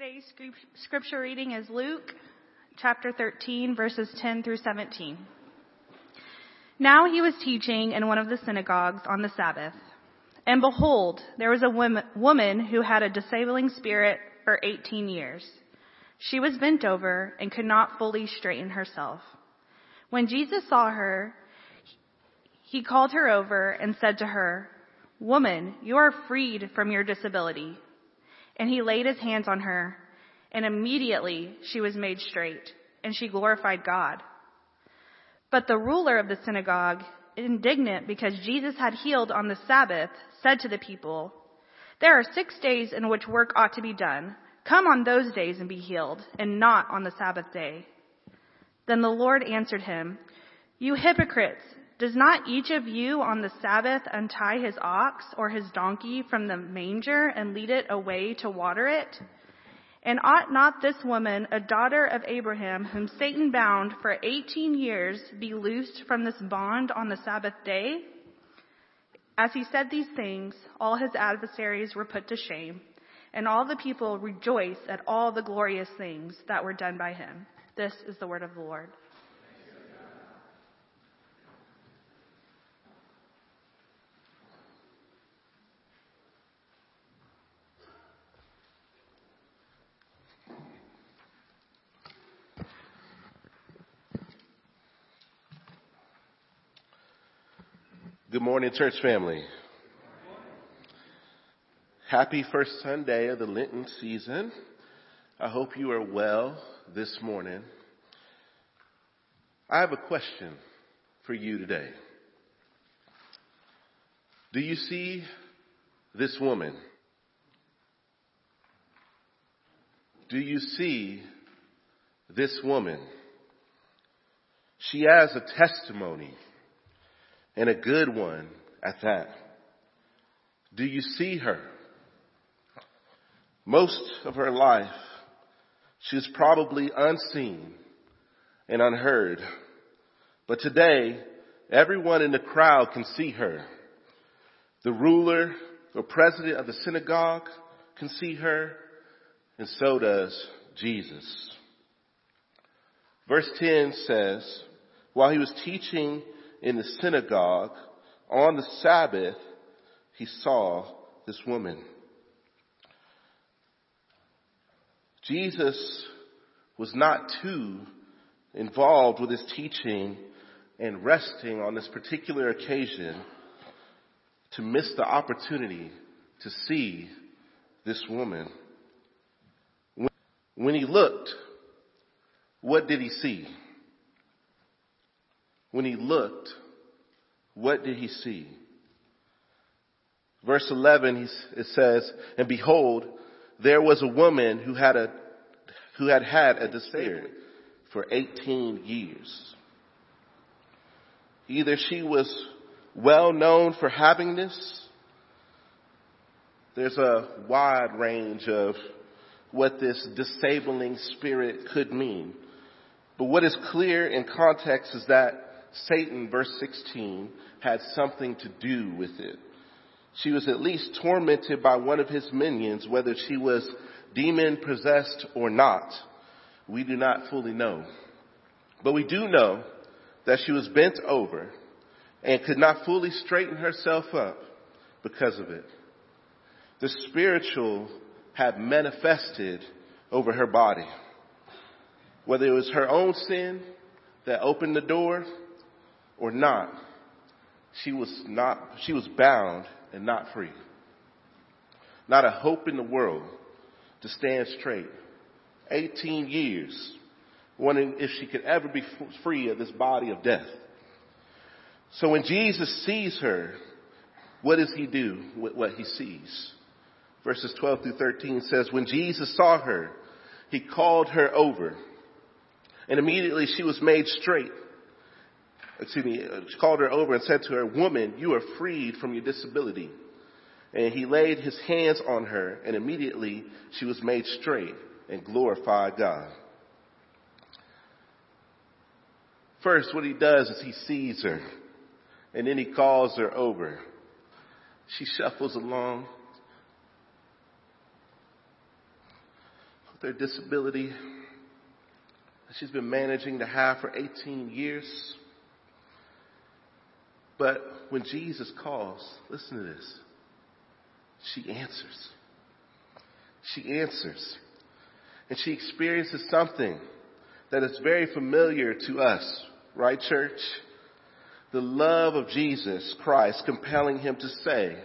Today's scripture reading is Luke chapter 13 verses 10 through 17. Now he was teaching in one of the synagogues on the Sabbath. And behold, there was a woman who had a disabling spirit for 18 years. She was bent over and could not fully straighten herself. When Jesus saw her, he called her over and said to her, Woman, you are freed from your disability. And he laid his hands on her, and immediately she was made straight, and she glorified God. But the ruler of the synagogue, indignant because Jesus had healed on the Sabbath, said to the people, There are six days in which work ought to be done. Come on those days and be healed, and not on the Sabbath day. Then the Lord answered him, You hypocrites! Does not each of you on the Sabbath untie his ox or his donkey from the manger and lead it away to water it? And ought not this woman, a daughter of Abraham, whom Satan bound for 18 years, be loosed from this bond on the Sabbath day? As he said these things, all his adversaries were put to shame, and all the people rejoiced at all the glorious things that were done by him. This is the word of the Lord. Good morning, church family. Happy first Sunday of the Lenten season. I hope you are well this morning. I have a question for you today. Do you see this woman? Do you see this woman? She has a testimony and a good one at that. Do you see her? Most of her life, she's probably unseen and unheard. But today, everyone in the crowd can see her. The ruler or president of the synagogue can see her, and so does Jesus. Verse 10 says, while he was teaching in the synagogue on the Sabbath, he saw this woman. Jesus was not too involved with his teaching and resting on this particular occasion to miss the opportunity to see this woman. When he looked, what did he see? When he looked, what did he see? Verse 11, it says, And behold, there was a woman who had a, who had had a despair for 18 years. Either she was well known for having this. There's a wide range of what this disabling spirit could mean. But what is clear in context is that Satan, verse 16, had something to do with it. She was at least tormented by one of his minions, whether she was demon possessed or not. We do not fully know. But we do know that she was bent over and could not fully straighten herself up because of it. The spiritual had manifested over her body. Whether it was her own sin that opened the door or not, she was not, she was bound and not free. Not a hope in the world to stand straight. 18 years, wondering if she could ever be free of this body of death. So when Jesus sees her, what does he do with what he sees? Verses 12 through 13 says, when Jesus saw her, he called her over and immediately she was made straight excuse me, called her over and said to her, woman, you are freed from your disability. And he laid his hands on her and immediately she was made straight and glorified God. First, what he does is he sees her and then he calls her over. She shuffles along. with her disability she's been managing to have for 18 years. But when Jesus calls, listen to this. She answers. She answers. And she experiences something that is very familiar to us, right, church? The love of Jesus Christ compelling him to say,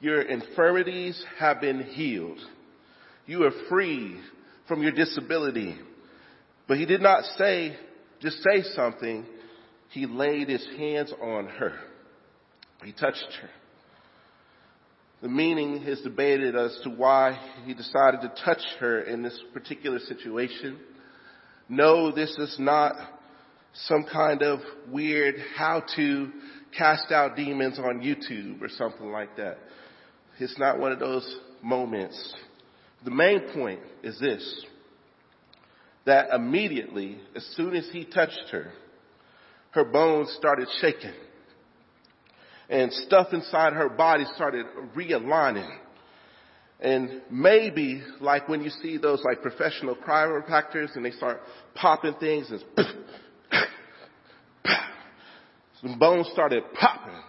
Your infirmities have been healed. You are free from your disability. But he did not say, just say something. He laid his hands on her. He touched her. The meaning is debated as to why he decided to touch her in this particular situation. No, this is not some kind of weird how to cast out demons on YouTube or something like that. It's not one of those moments. The main point is this, that immediately, as soon as he touched her, her bones started shaking and stuff inside her body started realigning. And maybe like when you see those like professional chiropractors and they start popping things and some bones started popping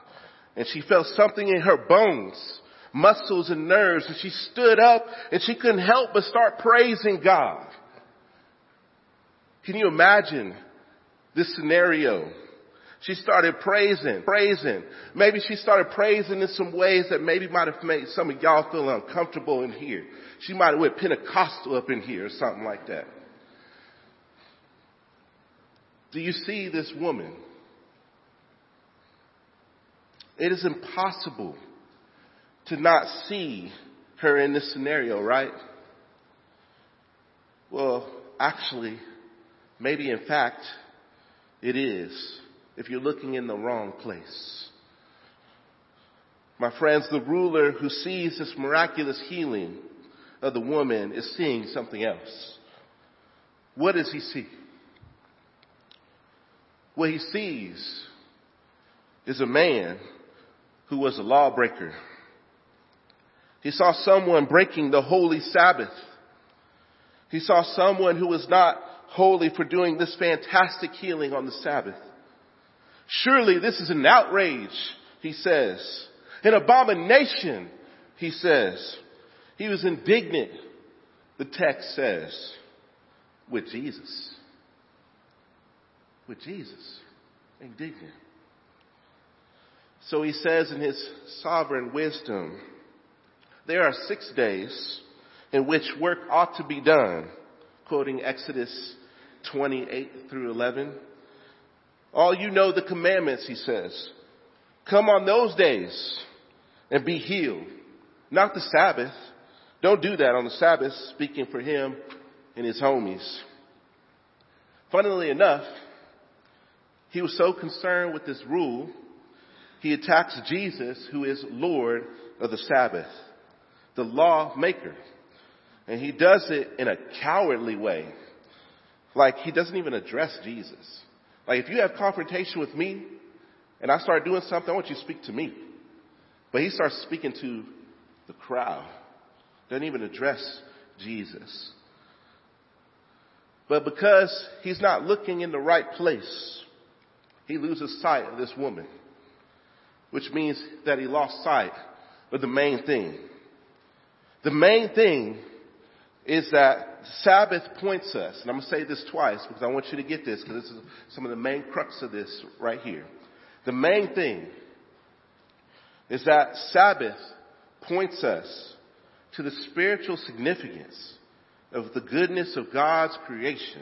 and she felt something in her bones, muscles and nerves and she stood up and she couldn't help but start praising God. Can you imagine this scenario? She started praising, praising. Maybe she started praising in some ways that maybe might have made some of y'all feel uncomfortable in here. She might have went Pentecostal up in here or something like that. Do you see this woman? It is impossible to not see her in this scenario, right? Well, actually, maybe in fact, it is if you're looking in the wrong place. My friends, the ruler who sees this miraculous healing of the woman is seeing something else. What does he see? What he sees is a man who was a lawbreaker. He saw someone breaking the holy Sabbath. He saw someone who was not holy for doing this fantastic healing on the Sabbath. Surely this is an outrage, he says. An abomination, he says. He was indignant, the text says, with Jesus. With Jesus. Indignant. So he says in his sovereign wisdom, there are six days in which work ought to be done, quoting Exodus 28 through 11. All you know the commandments, he says. Come on those days and be healed. Not the Sabbath. Don't do that on the Sabbath, speaking for him and his homies. Funnily enough, he was so concerned with this rule, he attacks Jesus, who is Lord of the Sabbath, the lawmaker. And he does it in a cowardly way. Like he doesn't even address Jesus. Like if you have confrontation with me and I start doing something, I want you to speak to me. But he starts speaking to the crowd. Doesn't even address Jesus. But because he's not looking in the right place, he loses sight of this woman. Which means that he lost sight of the main thing. The main thing is that Sabbath points us, and I'm going to say this twice because I want you to get this because this is some of the main crux of this right here. The main thing is that Sabbath points us to the spiritual significance of the goodness of God's creation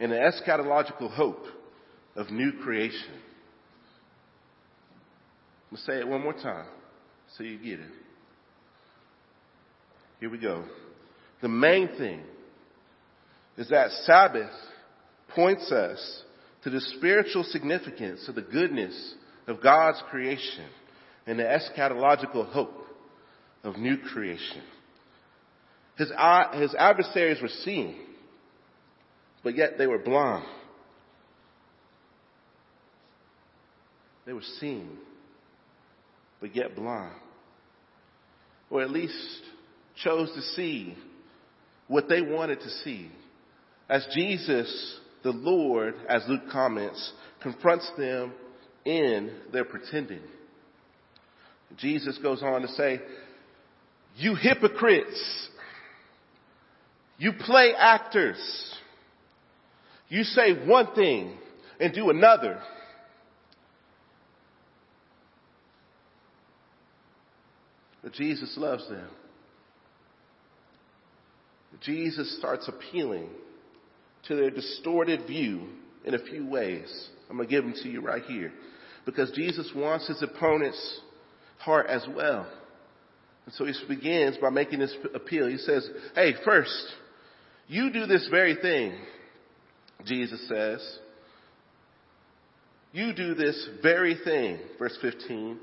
and the eschatological hope of new creation. I'm going to say it one more time so you get it. Here we go. The main thing is that Sabbath points us to the spiritual significance of the goodness of God's creation and the eschatological hope of new creation. His, his adversaries were seeing, but yet they were blind. They were seeing, but yet blind. Or at least chose to see what they wanted to see. As Jesus, the Lord, as Luke comments, confronts them in their pretending. Jesus goes on to say, you hypocrites, you play actors, you say one thing and do another. But Jesus loves them. Jesus starts appealing to their distorted view in a few ways. I'm going to give them to you right here. Because Jesus wants his opponent's heart as well. And so he begins by making this appeal. He says, Hey, first, you do this very thing, Jesus says. You do this very thing, verse 15.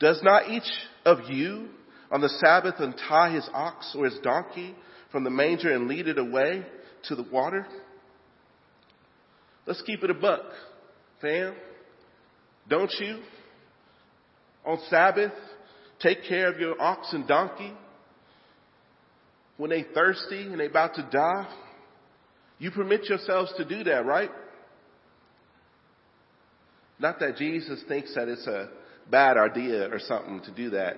Does not each of you on the Sabbath untie his ox or his donkey from the manger and lead it away to the water? Let's keep it a buck, fam. Don't you? On Sabbath, take care of your ox and donkey when they thirsty and they about to die? You permit yourselves to do that, right? Not that Jesus thinks that it's a bad idea or something to do that.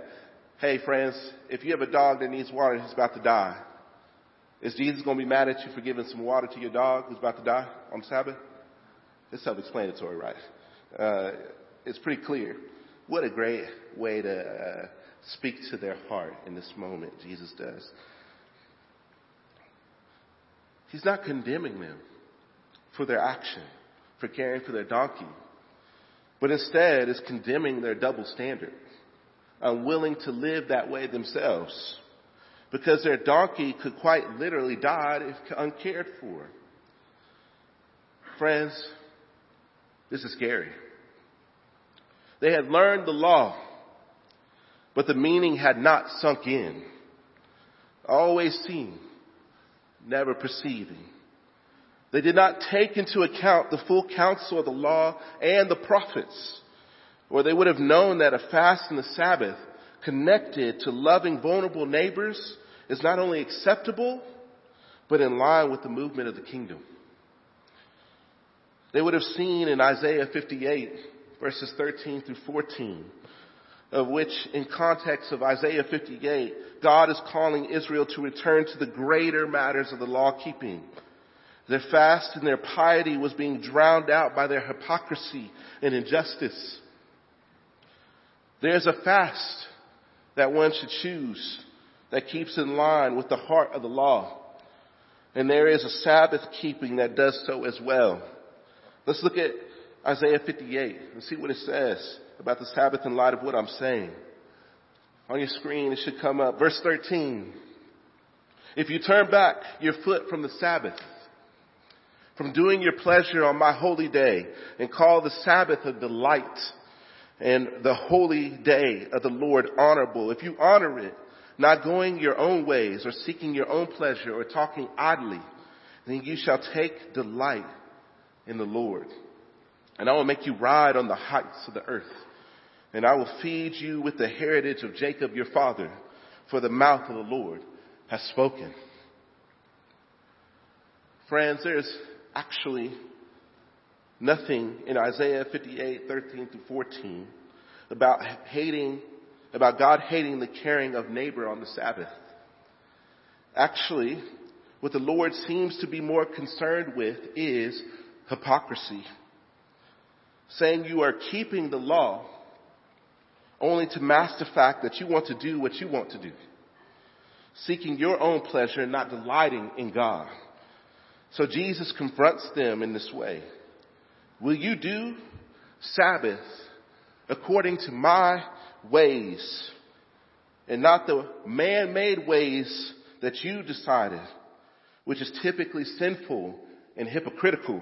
Hey friends, if you have a dog that needs water, and he's about to die. Is Jesus going to be mad at you for giving some water to your dog who's about to die on Sabbath? It's self-explanatory, right? Uh, it's pretty clear. What a great way to uh, speak to their heart in this moment, Jesus does. He's not condemning them for their action, for caring for their donkey, but instead is condemning their double standard, unwilling to live that way themselves, because their donkey could quite literally die if uncared for. Friends, this is scary. They had learned the law, but the meaning had not sunk in. Always seen, never perceiving. They did not take into account the full counsel of the law and the prophets, or they would have known that a fast and the Sabbath connected to loving vulnerable neighbors is not only acceptable, but in line with the movement of the kingdom. They would have seen in Isaiah 58 verses 13 through 14 of which in context of Isaiah 58, God is calling Israel to return to the greater matters of the law keeping. Their fast and their piety was being drowned out by their hypocrisy and injustice. There's a fast that one should choose that keeps in line with the heart of the law. And there is a Sabbath keeping that does so as well. Let's look at Isaiah 58 and see what it says about the Sabbath in light of what I'm saying. On your screen, it should come up. Verse 13. If you turn back your foot from the Sabbath, from doing your pleasure on my holy day, and call the Sabbath a delight, and the holy day of the Lord honorable, if you honor it, not going your own ways, or seeking your own pleasure, or talking idly, then you shall take delight in the Lord. And I will make you ride on the heights of the earth. And I will feed you with the heritage of Jacob your father, for the mouth of the Lord has spoken. Friends, there's actually nothing in Isaiah 58, 13 to 14 about hating, about God hating the caring of neighbor on the Sabbath. Actually, what the Lord seems to be more concerned with is hypocrisy. Saying you are keeping the law only to mask the fact that you want to do what you want to do. Seeking your own pleasure and not delighting in God. So Jesus confronts them in this way. Will you do Sabbath according to my ways and not the man-made ways that you decided, which is typically sinful and hypocritical?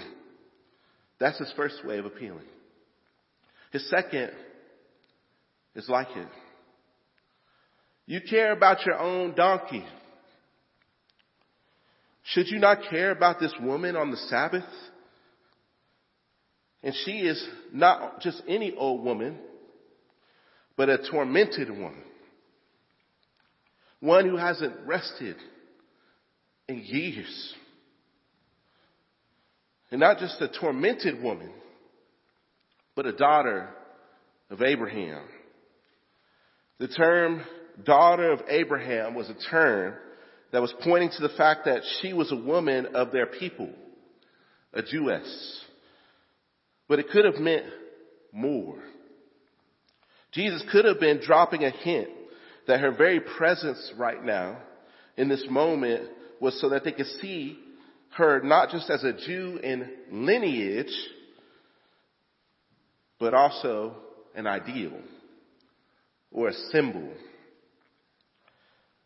That's his first way of appealing. His second is like it. You care about your own donkey. Should you not care about this woman on the Sabbath? And she is not just any old woman, but a tormented woman. One who hasn't rested in years. And not just a tormented woman, but a daughter of Abraham. The term daughter of Abraham was a term that was pointing to the fact that she was a woman of their people, a Jewess. But it could have meant more. Jesus could have been dropping a hint that her very presence right now in this moment was so that they could see her not just as a Jew in lineage, but also an ideal or a symbol.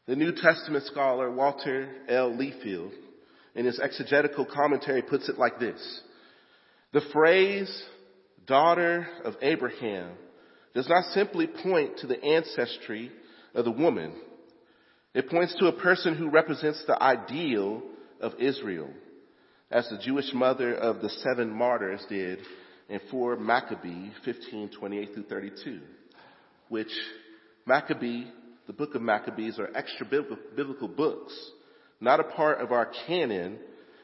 The New Testament scholar Walter L. Liefeld in his exegetical commentary puts it like this. The phrase daughter of Abraham does not simply point to the ancestry of the woman. It points to a person who represents the ideal of Israel, as the Jewish mother of the seven martyrs did in 4 Maccabee 15, 28 through 32, which Maccabee, the book of Maccabees are extra biblical books, not a part of our canon,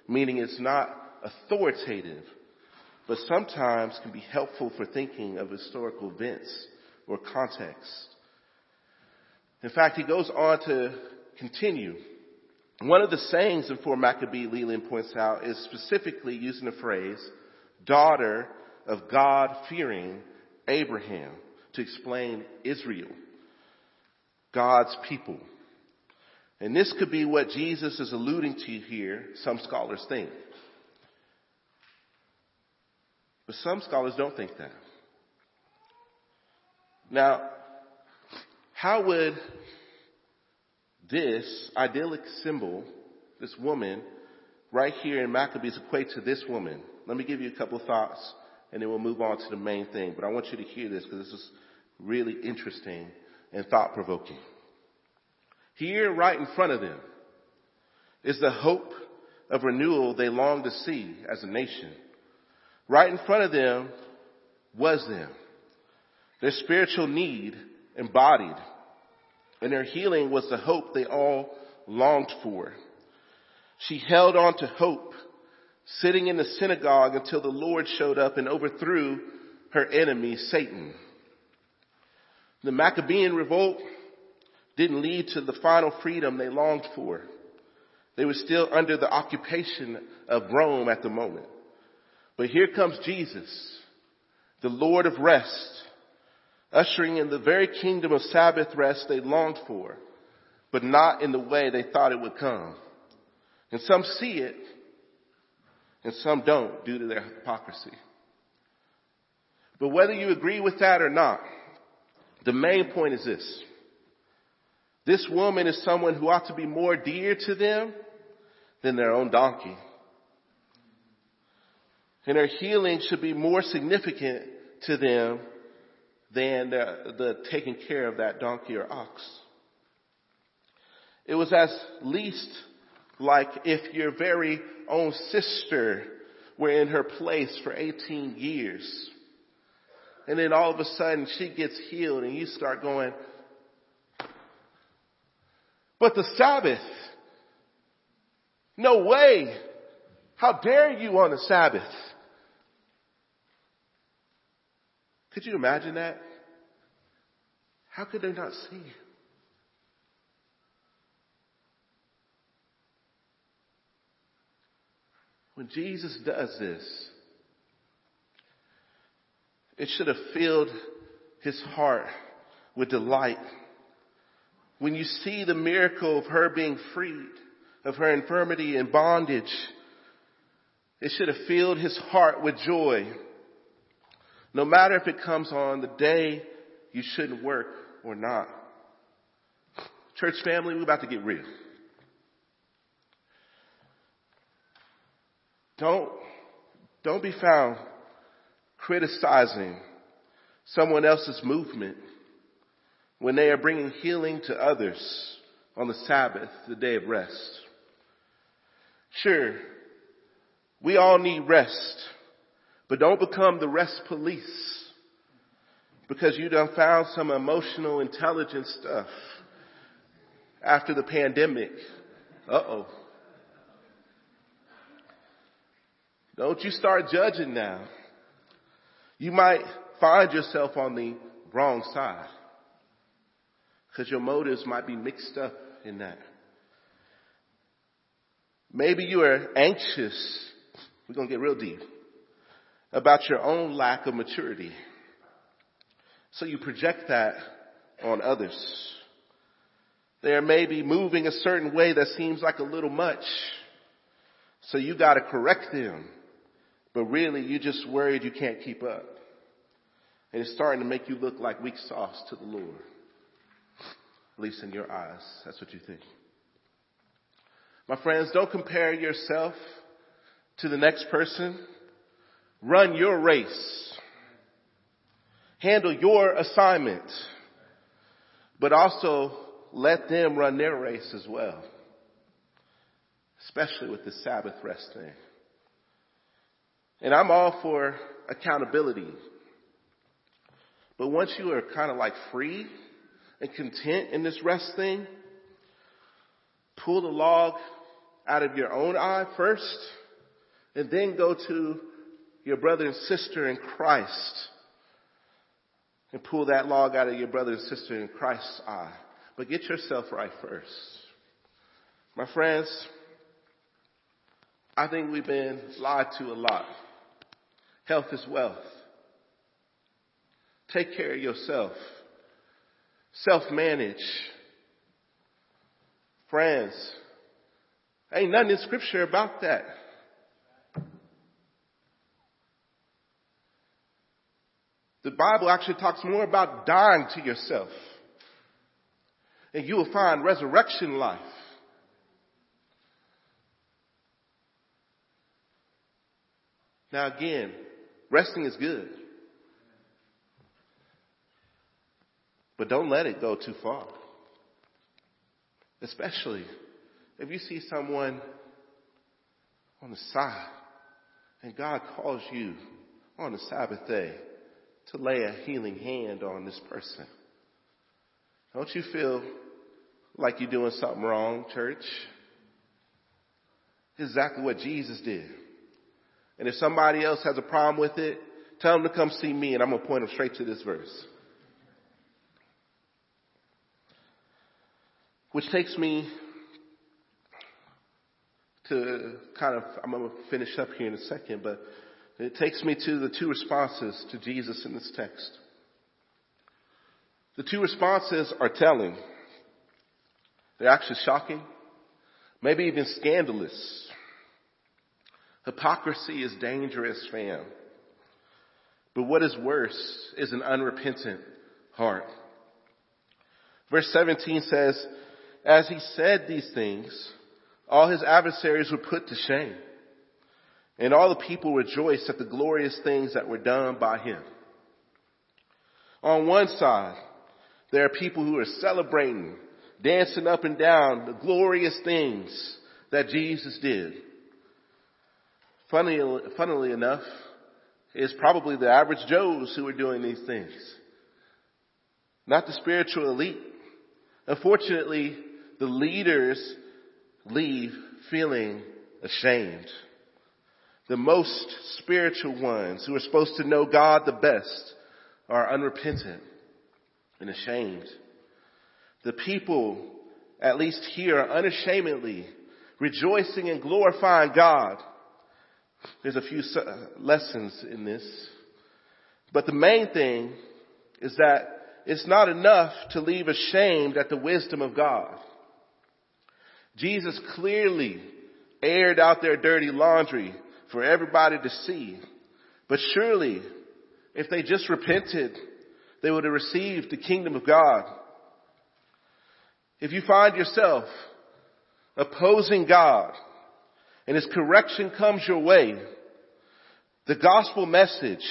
meaning it's not authoritative, but sometimes can be helpful for thinking of historical events or context. In fact, he goes on to continue. One of the sayings in 4 Maccabee Liefeld points out is specifically using the phrase, daughter of God-fearing Abraham, to explain Israel, God's people. And this could be what Jesus is alluding to here, some scholars think. But some scholars don't think that. Now, how would this idyllic symbol, this woman, right here in Maccabees equate to this woman? Let me give you a couple thoughts and then we'll move on to the main thing. But I want you to hear this because this is really interesting and thought provoking. Here, right in front of them, is the hope of renewal they long to see as a nation. Right in front of them was them. Their spiritual need embodied. And their healing was the hope they all longed for. She held on to hope, sitting in the synagogue until the Lord showed up and overthrew her enemy, Satan. The Maccabean revolt didn't lead to the final freedom they longed for. They were still under the occupation of Rome at the moment. But here comes Jesus, the Lord of rest, ushering in the very kingdom of Sabbath rest they longed for, but not in the way they thought it would come. And some see it, and some don't due to their hypocrisy. But whether you agree with that or not, the main point is this. This woman is someone who ought to be more dear to them than their own donkey. And her healing should be more significant to them than the, the taking care of that donkey or ox. It was as least like if your very own sister were in her place for 18 years. And then all of a sudden she gets healed and you start going, but the Sabbath, no way. How dare you on the Sabbath? Could you imagine that? How could they not see? When Jesus does this, it should have filled his heart with delight. When you see the miracle of her being freed of her infirmity and bondage, it should have filled his heart with joy. No matter if it comes on the day you shouldn't work or not. Church family, we're about to get real. Don't, don't be found criticizing someone else's movement when they are bringing healing to others on the Sabbath, the day of rest. Sure, we all need rest, but don't become the rest police because you done found some emotional intelligence stuff after the pandemic. Uh oh. Don't you start judging now. You might find yourself on the wrong side because your motives might be mixed up in that. Maybe you are anxious. We're going to get real deep about your own lack of maturity. So you project that on others. They're maybe moving a certain way that seems like a little much. So you gotta correct them. But really you're just worried you can't keep up. And it's starting to make you look like weak sauce to the Lord. At least in your eyes. That's what you think. My friends, don't compare yourself to the next person. Run your race. Handle your assignment. But also let them run their race as well. Especially with the Sabbath rest thing. And I'm all for accountability. But once you are kind of like free and content in this rest thing, pull the log out of your own eye first and then go to your brother and sister in Christ and pull that log out of your brother and sister in Christ's eye. But get yourself right first. My friends, I think we've been lied to a lot. Health is wealth. Take care of yourself. Self-manage. Friends, ain't nothing in scripture about that. The Bible actually talks more about dying to yourself. And you will find resurrection life. Now again, resting is good. But don't let it go too far. Especially if you see someone on the side and God calls you on the Sabbath day to lay a healing hand on this person. Don't you feel like you're doing something wrong, church? Exactly what Jesus did. And if somebody else has a problem with it, tell them to come see me and I'm going to point them straight to this verse. Which takes me to kind of, I'm going to finish up here in a second, but it takes me to the two responses to Jesus in this text. The two responses are telling. They're actually shocking, maybe even scandalous. Hypocrisy is dangerous, fam. But what is worse is an unrepentant heart. Verse 17 says, As he said these things, all his adversaries were put to shame. And all the people rejoiced at the glorious things that were done by him. On one side, there are people who are celebrating, dancing up and down the glorious things that Jesus did. Funny, funnily enough, it's probably the average Joes who are doing these things. Not the spiritual elite. Unfortunately, the leaders leave feeling ashamed the most spiritual ones who are supposed to know God the best are unrepentant and ashamed. The people, at least here, are unashamedly rejoicing and glorifying God. There's a few lessons in this. But the main thing is that it's not enough to leave ashamed at the wisdom of God. Jesus clearly aired out their dirty laundry for everybody to see. But surely, if they just repented, they would have received the kingdom of God. If you find yourself opposing God and His correction comes your way, the gospel message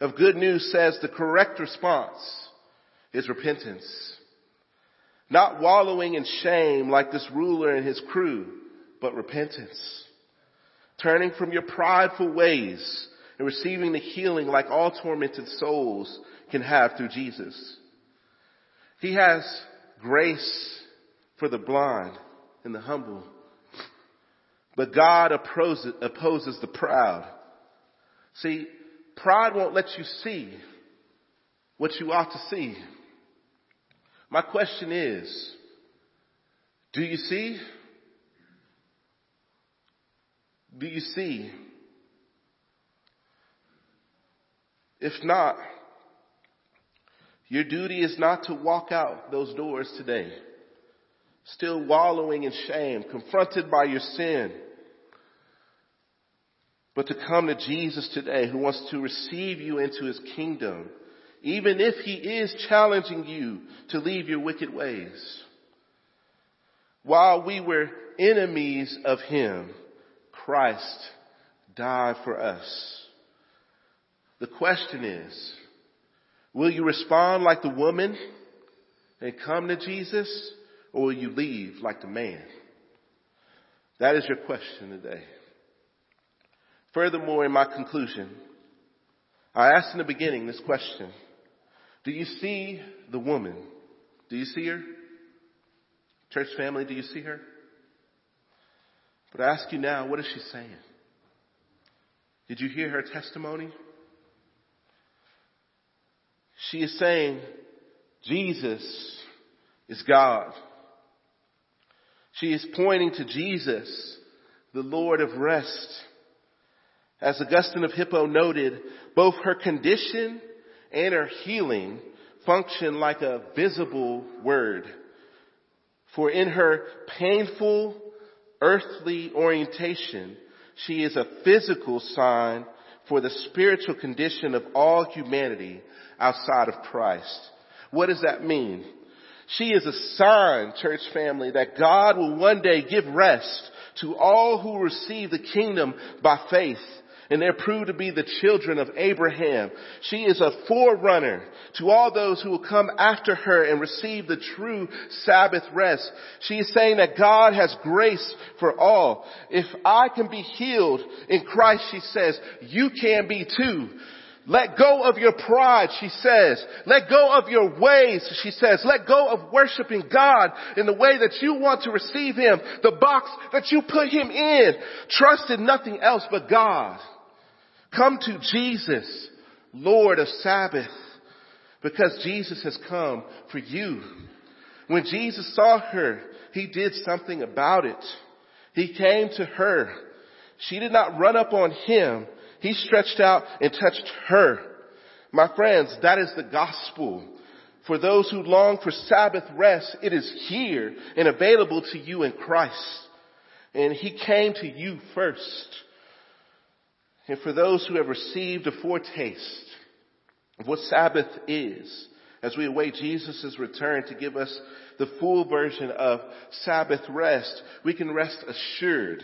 of good news says the correct response is repentance. Not wallowing in shame like this ruler and his crew, but repentance turning from your prideful ways and receiving the healing like all tormented souls can have through Jesus. He has grace for the blind and the humble, but God opposes, the proud. See, pride won't let you see what you ought to see. My question is, do you see? Do you see? If not, your duty is not to walk out those doors today, still wallowing in shame, confronted by your sin, but to come to Jesus today who wants to receive you into his kingdom, even if he is challenging you to leave your wicked ways. While we were enemies of him, Christ died for us. The question is, will you respond like the woman and come to Jesus or will you leave like the man? That is your question today. Furthermore, in my conclusion, I asked in the beginning this question. Do you see the woman? Do you see her? Church family, do you see her? But I ask you now, what is she saying? Did you hear her testimony? She is saying, Jesus is God. She is pointing to Jesus, the Lord of rest. As Augustine of Hippo noted, both her condition and her healing function like a visible word. For in her painful earthly orientation, she is a physical sign for the spiritual condition of all humanity outside of Christ. What does that mean? She is a sign, church family, that God will one day give rest to all who receive the kingdom by faith and they're proved to be the children of Abraham. She is a forerunner to all those who will come after her and receive the true Sabbath rest. She is saying that God has grace for all. If I can be healed in Christ, she says, you can be too. Let go of your pride, she says. Let go of your ways, she says. Let go of worshiping God in the way that you want to receive Him, the box that you put Him in. Trust in nothing else but God. Come to Jesus, Lord of Sabbath, because Jesus has come for you. When Jesus saw her, he did something about it. He came to her. She did not run up on him. He stretched out and touched her. My friends, that is the gospel. For those who long for Sabbath rest, it is here and available to you in Christ. And he came to you first. And for those who have received a foretaste of what Sabbath is, as we await Jesus' return to give us the full version of Sabbath rest, we can rest assured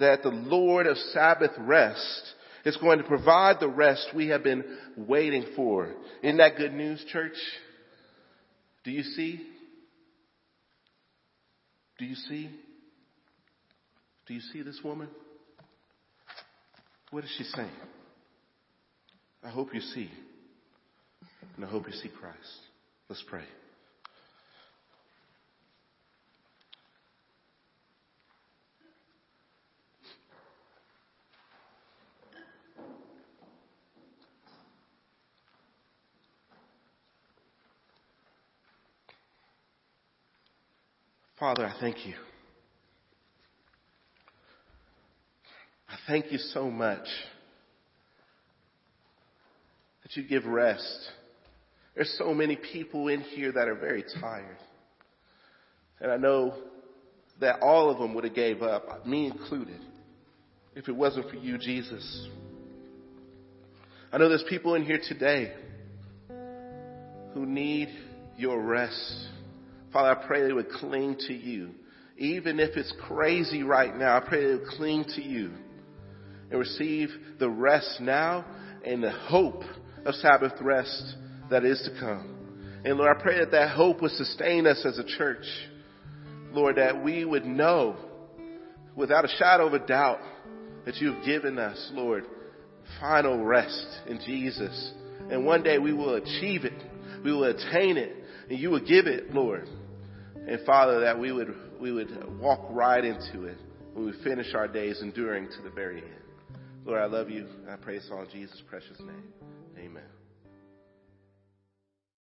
that the Lord of Sabbath rest is going to provide the rest we have been waiting for. Isn't that good news, church? Do you see? Do you see? Do you see this woman? What is she saying? I hope you see. And I hope you see Christ. Let's pray. Father, I thank you. Thank you so much that you give rest. There's so many people in here that are very tired. And I know that all of them would have gave up, me included, if it wasn't for you, Jesus. I know there's people in here today who need your rest. Father, I pray they would cling to you. Even if it's crazy right now, I pray they would cling to you and receive the rest now and the hope of Sabbath rest that is to come. And Lord, I pray that that hope would sustain us as a church. Lord, that we would know without a shadow of a doubt that you have given us, Lord, final rest in Jesus. And one day we will achieve it. We will attain it. And you will give it, Lord. And Father, that we would, we would walk right into it when we finish our days enduring to the very end. Lord, I love you. I praise all in Jesus' precious name. Amen.